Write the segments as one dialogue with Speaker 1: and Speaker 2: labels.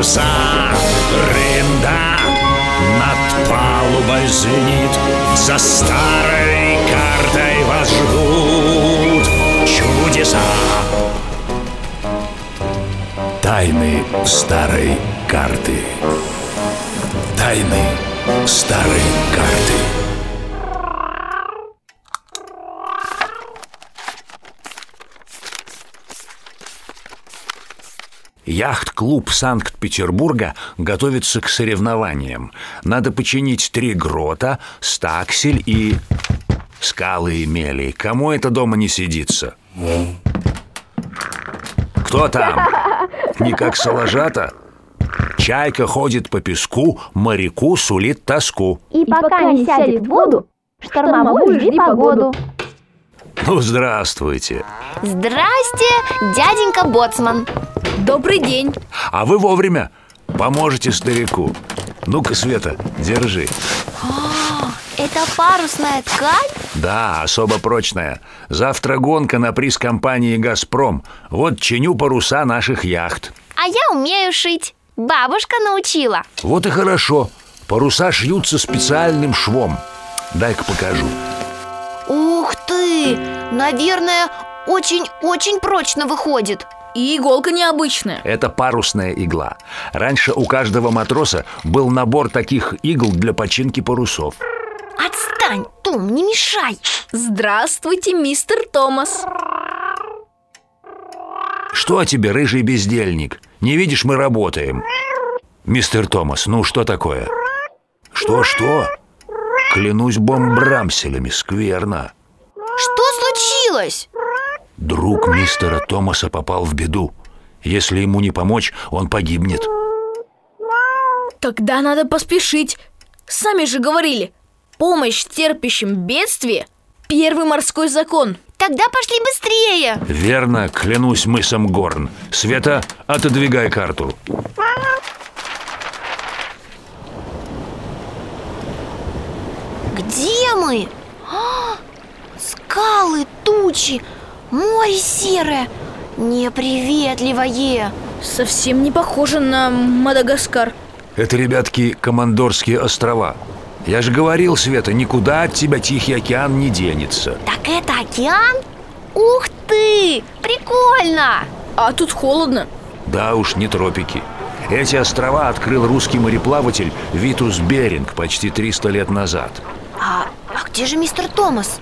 Speaker 1: паруса Рында над палубой звенит За старой картой вас ждут чудеса. Тайны старой карты. Тайны старой карты Яхт-клуб Санкт-Петербурга готовится к соревнованиям. Надо починить три грота, стаксель и... скалы и мели. Кому это дома не сидится? Кто там? Не как соложата? Чайка ходит по песку, моряку сулит тоску.
Speaker 2: И пока не сядет в воду, штормовую жди погоду.
Speaker 1: Ну, здравствуйте.
Speaker 3: Здрасте, дяденька Боцман.
Speaker 4: Добрый день.
Speaker 1: А вы вовремя поможете старику. Ну-ка, Света, держи.
Speaker 3: А, это парусная ткань?
Speaker 1: Да, особо прочная. Завтра гонка на приз компании «Газпром». Вот чиню паруса наших яхт.
Speaker 3: А я умею шить. Бабушка научила.
Speaker 1: Вот и хорошо. Паруса шьются специальным швом. Дай-ка покажу.
Speaker 3: Ух ты! Наверное, очень-очень прочно выходит.
Speaker 4: И иголка необычная.
Speaker 1: Это парусная игла. Раньше у каждого матроса был набор таких игл для починки парусов.
Speaker 3: Отстань, Том, не мешай.
Speaker 4: Здравствуйте, мистер Томас.
Speaker 1: Что тебе, рыжий бездельник? Не видишь, мы работаем. Мистер Томас, ну что такое? Что-что? Клянусь бомбрамселями, скверно.
Speaker 3: Что случилось?
Speaker 1: Друг мистера Томаса попал в беду. Если ему не помочь, он погибнет.
Speaker 4: Тогда надо поспешить. Сами же говорили, помощь терпящим бедствие – первый морской закон.
Speaker 3: Тогда пошли быстрее.
Speaker 1: Верно, клянусь мысом Горн. Света, отодвигай карту.
Speaker 3: Где мы? А, скалы, тучи, море серое, неприветливое.
Speaker 4: Совсем не похоже на Мадагаскар.
Speaker 1: Это, ребятки, Командорские острова. Я же говорил, Света, никуда от тебя Тихий океан не денется.
Speaker 3: Так это океан? Ух ты! Прикольно!
Speaker 4: А тут холодно.
Speaker 1: Да уж, не тропики. Эти острова открыл русский мореплаватель Витус Беринг почти 300 лет назад.
Speaker 3: А, а где же мистер Томас?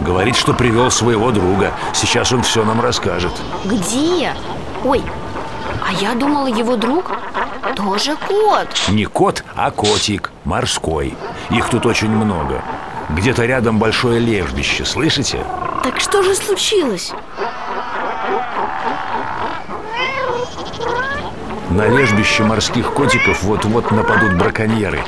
Speaker 1: Говорит, что привел своего друга. Сейчас он все нам расскажет.
Speaker 3: Где? Ой, а я думала, его друг тоже кот.
Speaker 1: Не кот, а котик, морской. Их тут очень много. Где-то рядом большое лежбище, слышите?
Speaker 4: Так что же случилось?
Speaker 1: На лежбище морских котиков вот-вот нападут браконьеры.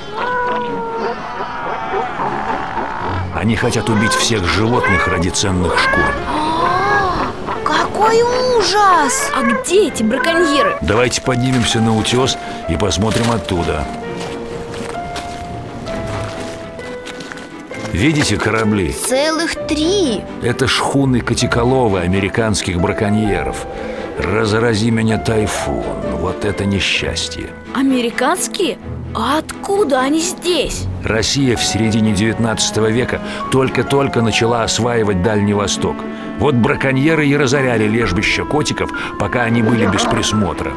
Speaker 1: Они хотят убить всех животных ради ценных шкур.
Speaker 3: Какой ужас!
Speaker 4: А где эти браконьеры?
Speaker 1: Давайте поднимемся на утес и посмотрим оттуда. Видите корабли?
Speaker 3: Целых три.
Speaker 1: Это шхуны Котиколова американских браконьеров. Разрази меня тайфун. Вот это несчастье.
Speaker 4: Американские? А откуда они здесь?
Speaker 1: Россия в середине 19 века только-только начала осваивать Дальний Восток. Вот браконьеры и разоряли лежбища котиков, пока они были без присмотра.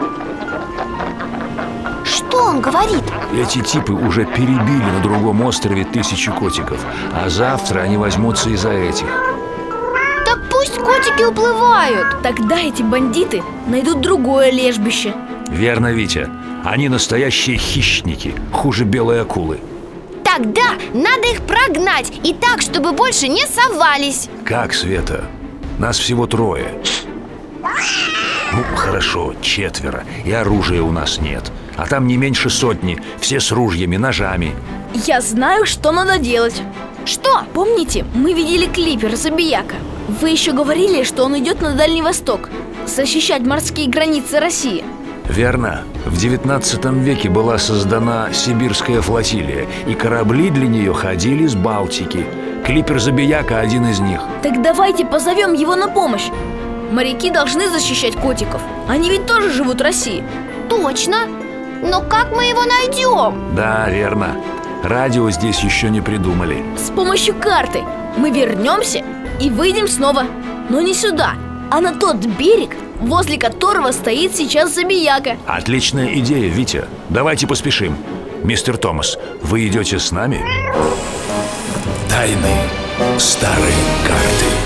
Speaker 3: Что он говорит?
Speaker 1: Эти типы уже перебили на другом острове тысячи котиков, а завтра они возьмутся и за этих.
Speaker 3: Так пусть котики уплывают.
Speaker 4: Тогда эти бандиты найдут другое лежбище.
Speaker 1: Верно, Витя. Они настоящие хищники, хуже белой акулы.
Speaker 3: Тогда надо их прогнать и так, чтобы больше не совались.
Speaker 1: Как, Света? Нас всего трое. Ну, хорошо, четверо, и оружия у нас нет А там не меньше сотни, все с ружьями, ножами
Speaker 4: Я знаю, что надо делать
Speaker 3: Что?
Speaker 4: Помните, мы видели клипер Забияка? Вы еще говорили, что он идет на Дальний Восток Защищать морские границы России
Speaker 1: Верно. В 19 веке была создана Сибирская флотилия, и корабли для нее ходили с Балтики. Клипер Забияка один из них.
Speaker 4: Так давайте позовем его на помощь Моряки должны защищать котиков Они ведь тоже живут в России
Speaker 3: Точно Но как мы его найдем?
Speaker 1: Да, верно. Радио здесь еще не придумали.
Speaker 4: С помощью карты Мы вернемся и выйдем снова Но не сюда, а на тот берег, возле которого стоит сейчас Забияка
Speaker 1: Отличная идея, Витя. Давайте поспешим. Мистер Томас, вы идете с нами?
Speaker 5: Тайны старой карты.